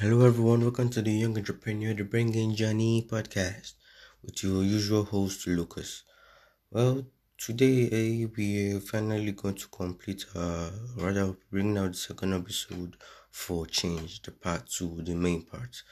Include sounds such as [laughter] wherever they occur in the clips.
Hello, everyone. Welcome to the Young Entrepreneur, the Bringing Journey podcast with your usual host, Lucas. Well, today uh, we are finally going to complete, uh, rather, bring out the second episode for change, the part two, the main part.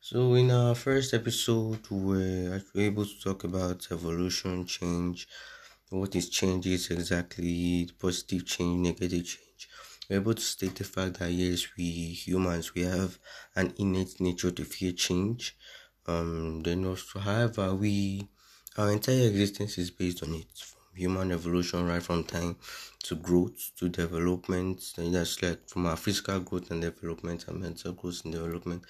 So, in our first episode, we were able to talk about evolution, change, what is change is exactly, positive change, negative change we're able to state the fact that yes, we humans we have an innate nature to fear change. Um, then also, however, we our entire existence is based on it from human evolution, right from time to growth to development. And that's like from our physical growth and development and mental growth and development.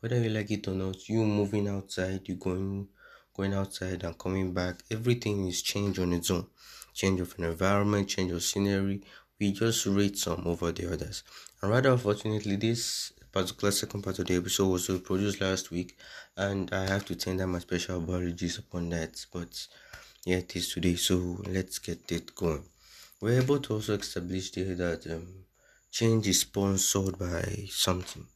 Whether you like it or not, you moving outside, you going going outside and coming back, everything is change on its own. Change of an environment, change of scenery, we just rate some over the others. And rather unfortunately, this particular second part of the episode was produced last week, and I have to tender my special apologies upon that. But yeah, it is today, so let's get it going. We're able to also establish there that um, change is sponsored by something.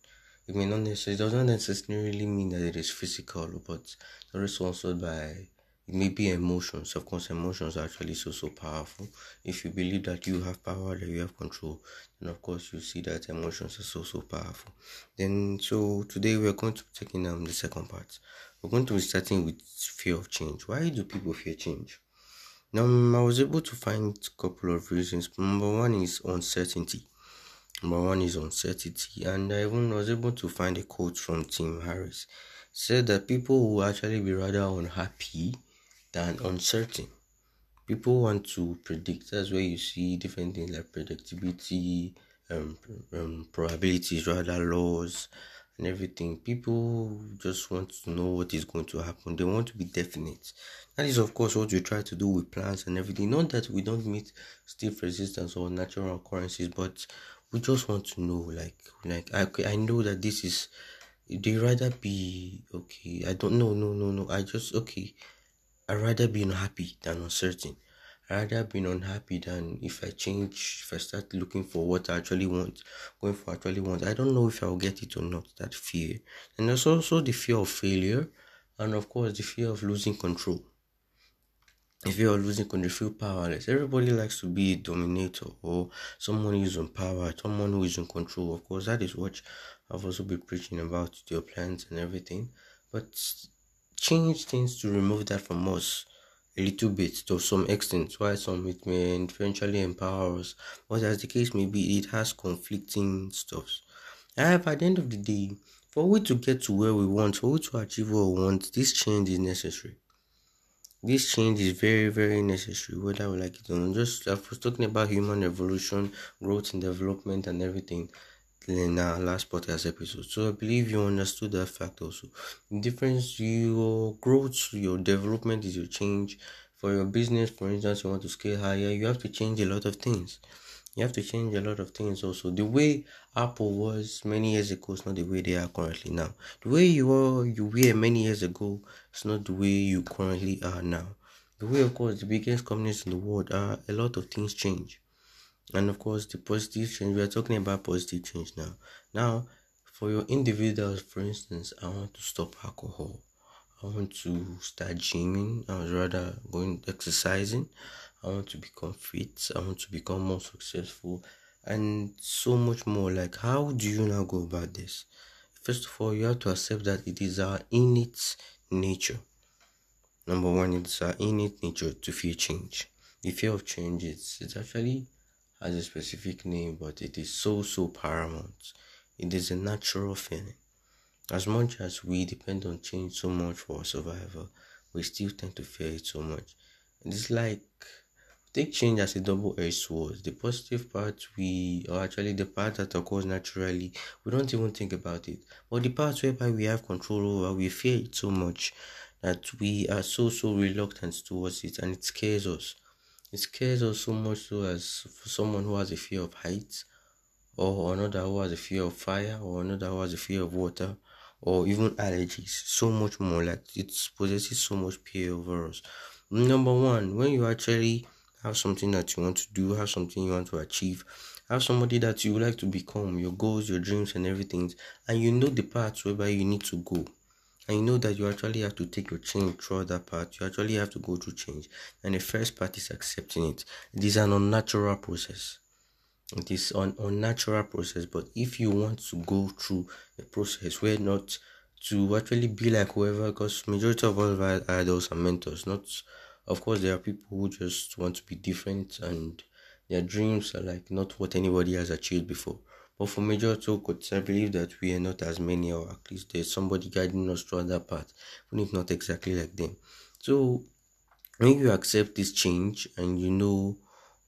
It may not necessarily, it does not necessarily mean that it is physical, but it is sponsored by it may be emotions of course emotions are actually so so powerful. If you believe that you have power that you have control then of course you see that emotions are so so powerful. Then so today we're going to be taking um the second part. We're going to be starting with fear of change. Why do people fear change? Now i was able to find a couple of reasons. Number one is uncertainty. Number one is uncertainty. And i even was able to find a quote from Tim Ferriss. Said that people will actually be rather unhappy than uncertain. People want to predict. That's where you see different things like predictability, um, um, probabilities, rather laws, and everything. People just want to know what is going to happen. They want to be definite. That is, of course, what we try to do with plants and everything. Not that we don't meet stiff resistance or natural occurrences, but we just want to know. Like, like I, I know that this is. They rather be okay. I don't know. No, no, no. I just okay. I'd rather be unhappy than uncertain. I'd rather be unhappy than if I change, if I start looking for what I actually want, going for actually want. I don't know if I'll get it or not, that fear. And there's also the fear of failure, and of course, the fear of losing control. If you're losing control, you feel powerless. Everybody likes to be a dominator or someone who is in power, someone who is in control. Of course, that is what I've also been preaching about your plans and everything. But change tends to remove that from us a little bit to some extent, while some it may eventually empower us. But as the case may be, it has conflicting stuffs. However, at the end of the day, for we to get to where we want, for we to achieve what we want, this change is necessary. This change is very, very necessary, whether we like it or not. Just I was talking about human evolution, growth and development and everything in our uh, last podcast episode. So I believe you understood that fact also. The difference your growth, your development is your change. For your business, for instance, you want to scale higher, you have to change a lot of things. You have to change a lot of things also. The way Apple was many years ago is not the way they are currently now. The way you were you were many years ago is not the way you currently are now. The way of course the biggest companies in the world are a lot of things change and of course the positive change we are talking about positive change now. Now for your individuals for instance i want to stop alcohol. I want to start gymming. I was rather going exercising. I want to become fit. I want to become more successful. And so much more. Like how do you now go about this? First of all you have to accept that it is our innate nature. Number one it's our innate nature to fear change. The fear of change is it's actually has a specific name, but it is so so paramount. It is a natural feeling. As much as we depend on change so much for our survival, we still tend to fear it so much. It is like take change as a double-edged sword. The positive part we or actually the part that occurs naturally, we don't even think about it. But the part whereby we have control over, we fear it so much that we are so so reluctant towards it and it scares us. It scares us so much so as for someone who has a fear of heights, or another who has a fear of fire, or another who has a fear of water, or even allergies. So much more like it possesses so much fear over us. Number one, when you actually have something that you want to do, have something you want to achieve, have somebody that you would like to become, your goals, your dreams, and everything, and you know the path whereby you need to go. And you know that you actually have to take your change through that part. You actually have to go through change. And the first part is accepting it. It is an unnatural process. It is an unnatural process. But if you want to go through the process where not to actually be like whoever, because majority of all our idols are mentors, not of course there are people who just want to be different and their dreams are like not what anybody has achieved before. But for major of courts, I believe that we are not as many, or at least there's somebody guiding us through that path, even if not exactly like them. So when you accept this change and you know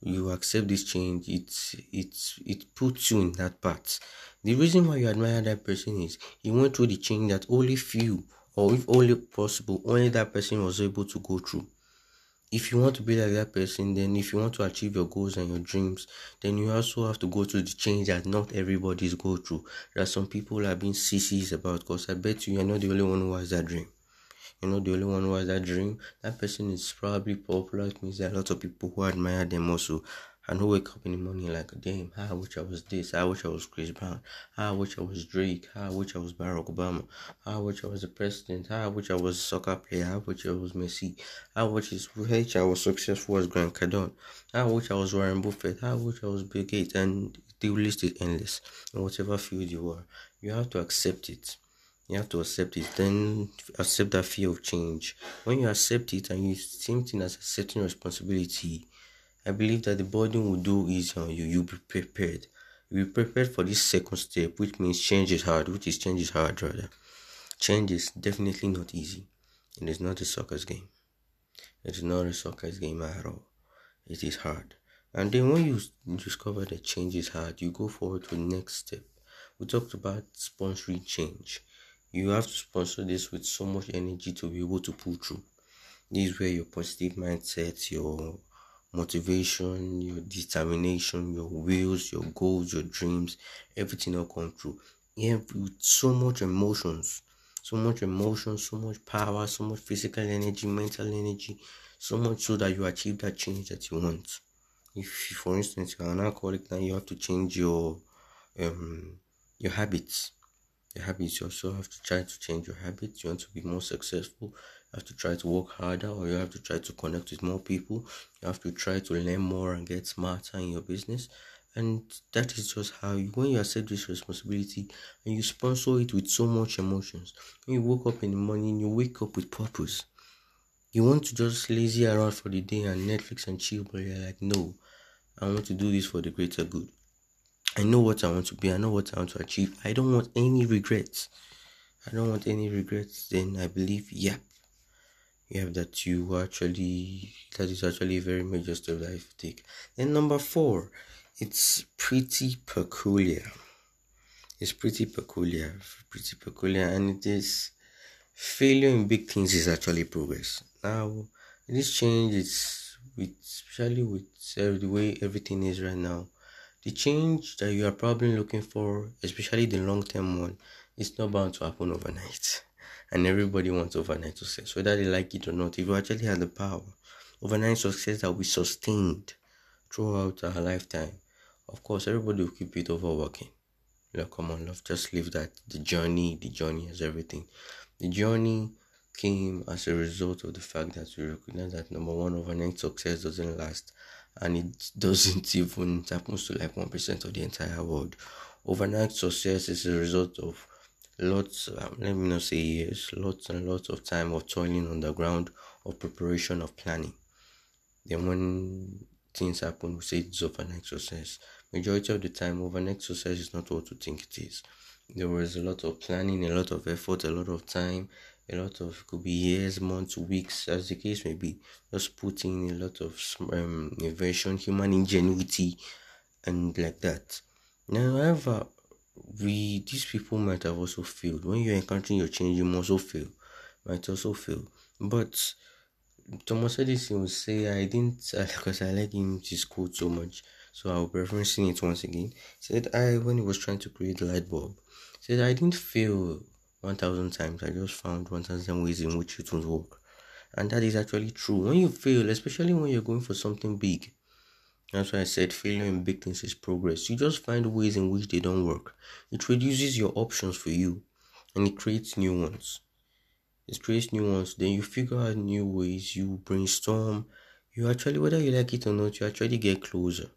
you accept this change, it's it's it puts you in that path. The reason why you admire that person is he went through the change that only few, or if only possible, only that person was able to go through if you want to be like that person, then if you want to achieve your goals and your dreams, then you also have to go through the change that not everybody's go through. There are some people are being sissies about because I bet you you're not the only one who has that dream. You're not the only one who has that dream. That person is probably popular. It means are a lot of people who admire them also and who wake up in the morning like, a damn, I wish I was this, I wish I was Chris Brown, I wish I was Drake, I wish I was Barack Obama, I wish I was the president, I wish I was a soccer player, I wish I was Messi, I wish I was successful as Grant Cardone, I wish I was Warren Buffett, I wish I was Bill Gates, and the list is endless. In whatever field you are, you have to accept it. You have to accept it, then accept that fear of change. When you accept it and you same thing as accepting responsibility, I believe that the burden will do easy on you. You'll be prepared. You'll be prepared for this second step, which means change is hard, which is change is hard rather. Change is definitely not easy. It is not a soccer's game. It is not a soccer's game at all. It is hard. And then when you discover that change is hard, you go forward to the next step. We talked about sponsoring change. You have to sponsor this with so much energy to be able to pull through. This is where your positive mindset, your motivation, your determination, your wills, your goals, your dreams, everything will come true. With so much emotions, so much emotion, so much power, so much physical energy, mental energy, so much so that you achieve that change that you want. If, for instance, you're an alcoholic now, you have to change your um your habits. Your habits. You also have to try to change your habits. You want to be more successful. You have to try to work harder or you have to try to connect with more people. You have to try to learn more and get smarter in your business. And that is just how you when you accept this responsibility and you sponsor it with so much emotions when you wake up in the morning you wake up with purpose. You want to just lazy around for the day and netflix and chill but you're like no i want to do this for the greater good i know what i want to be i know what i want to achieve i don't want any regrets i don't want any regrets then i believe yeah you have that you actually that is actually a very major step that you take. Then number four, it's pretty peculiar. It's pretty peculiar, pretty peculiar, and it is failure in big things is actually progress. Now, this change is with especially with uh, the way everything is right now. The change that you are probably looking for, especially the long term one, is not bound to happen overnight [laughs] and everybody wants overnight success, whether they like it or not. If you actually have the power, overnight success that be sustained throughout our lifetime, of course, everybody will keep it overworking. Like, come on, love, just leave that. The journey, the journey is everything. The journey came as a result of the fact that we recognize that number one, overnight success doesn't last, and it [laughs] doesn't even it happens to like one percent of the entire world. Overnight success is a result of lots um, let me not say years lots and lots of time of toiling on the ground of preparation of planning. Then when things happen we say it's overnight success. Majority of the time overnight success is not what you think it is. There was a lot of planning a lot of effort a lot of time a lot of could be years months weeks as the case may be just putting a lot of um, invention human ingenuity and like that now however we these people might have also failed. When you're encountering your change, you must also fail. Might also fail. But Thomas Edison will say, I didn't, [laughs] because I like him, his quote so much. So I'll be referencing it once again. Said, I, when he was trying to create the light bulb, said, I didn't fail 1000 times. I just found 1000 ways in which it would work. And that is actually true. When you fail, especially when you're going for something big, That's why I said failure in big things is progress. You just find ways in which they don't work. It reduces your options for you and it creates new ones. It creates new ones. Then you figure out new ways. You brainstorm. You actually, whether you like it or not, you actually get closer.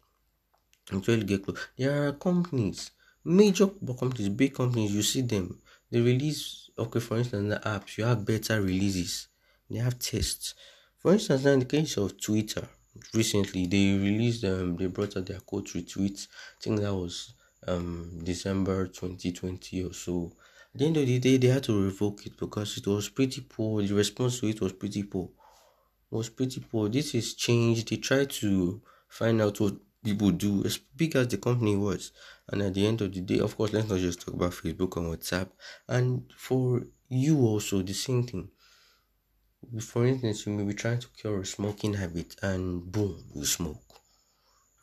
You actually get close. There are companies, major companies, big companies. You see them. They release. Okay, for instance, the apps. You have beta releases. They have tests. For instance, now in the case of Twitter, recently they released um they brought out their quote retweets. I think that was um December 2020 or so. At the end of the day, they had to revoke it because it was pretty poor. The response to it was pretty poor. Was pretty poor. This is changed. They tried to find out what people do, as big as the company was. And at the end of the day, of course, let's not just talk about Facebook and WhatsApp. And for you also, the same thing for instance, you may be trying to cure a smoking habit and boom, you smoke.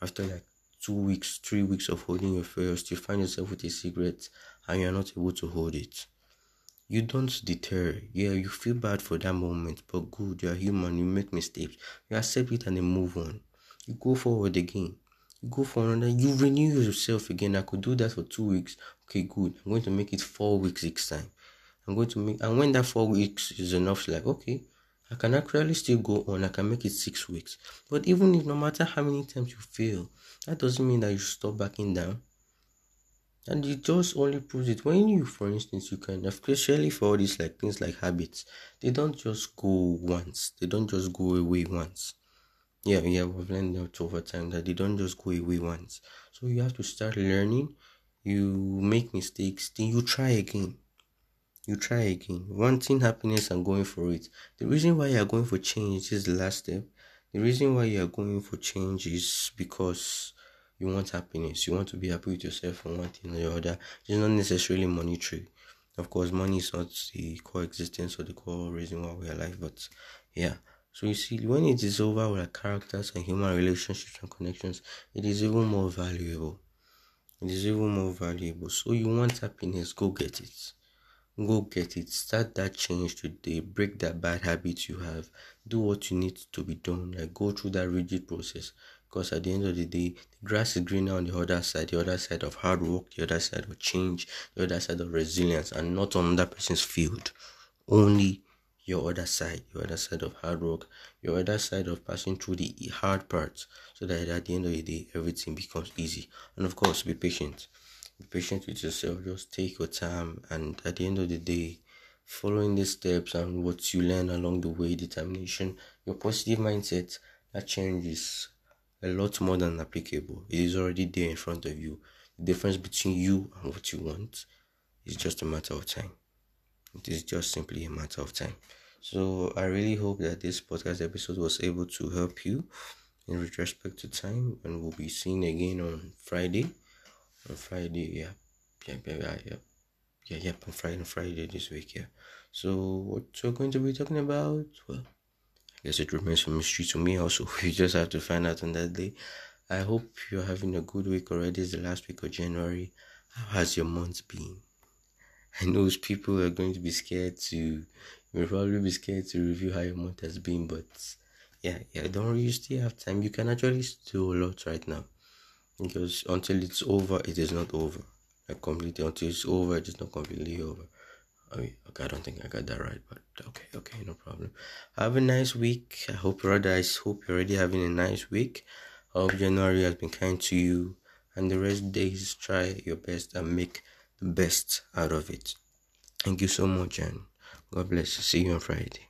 After like two weeks, three weeks of holding your first, you find yourself with a cigarette and you're not able to hold it. You don't deter. Yeah, you feel bad for that moment, but good, you're human, you make mistakes. You accept it and then move on. You go forward again. Go for another, you renew yourself again. I could do that for two weeks. Okay, good. I'm going to make it four weeks next time. I'm going to make, and when that four weeks is enough, like, okay, I can actually still go on. I can make it six weeks. But even if no matter how many times you fail, that doesn't mean that you stop backing down. And it just only proves it when you, for instance, you can, especially for all these like things like habits, they don't just go once. They don't just go away once. Yeah, yeah, we've learned that over time that they don't just go away once. So you have to start learning. You make mistakes, then you try again you try again, wanting happiness and going for it. The reason why you are going for change is the last step. The reason why you are going for change is because you want happiness. You want to be happy with yourself and one thing or the other. It's not necessarily monetary. Of course, money is not the core existence or the core reason why we are alive, but yeah. So you see, when it is over with characters and human relationships and connections, it is even more valuable. It is even more valuable. So you want happiness, go get it. Go get it. Start that change today. Break that bad habit you have. Do what you need to be done. Like go through that rigid process. Because at the end of the day, the grass is greener on the other side, the other side of hard work, the other side of change, the other side of resilience, and not on that person's field. Only your other side, your other side of hard work, your other side of passing through the hard parts, so that at the end of the day, everything becomes easy. And of course, be patient. Be patient with yourself. Just take your time. And at the end of the day following these steps and what you learn along the way determination your positive mindset that changes a lot more than applicable. It is already there in front of you. The difference between you and what you want is just a matter of time it is just simply a matter of time so i really hope that this podcast episode was able to help you in respect to time and we'll be seeing again on friday on Friday. Yeah, yeah, yeah, yeah, yeah, yeah. On Friday, on Friday this week. Yeah. So what we're going to be talking about? Well, I guess it remains a mystery to me. Also, [laughs] we just have to find out on that day. I hope you're having a good week already. It's the last week of January. How has your month been? I know people are going to be scared to, you'll probably be scared to review how your month has been, but yeah, yeah, don't worry, you still have time. You can actually do a lot right now because until it's over it is not over like completely until it's over it is not completely over I mean, okay, I don't think I got that right, but okay, okay, no problem. Have a nice week. I hope you're I hope you're already having a nice week. I hope January has been kind to you, and the rest days try your best and make best out of it. Thank you so much, and God bless. you. See you on Friday.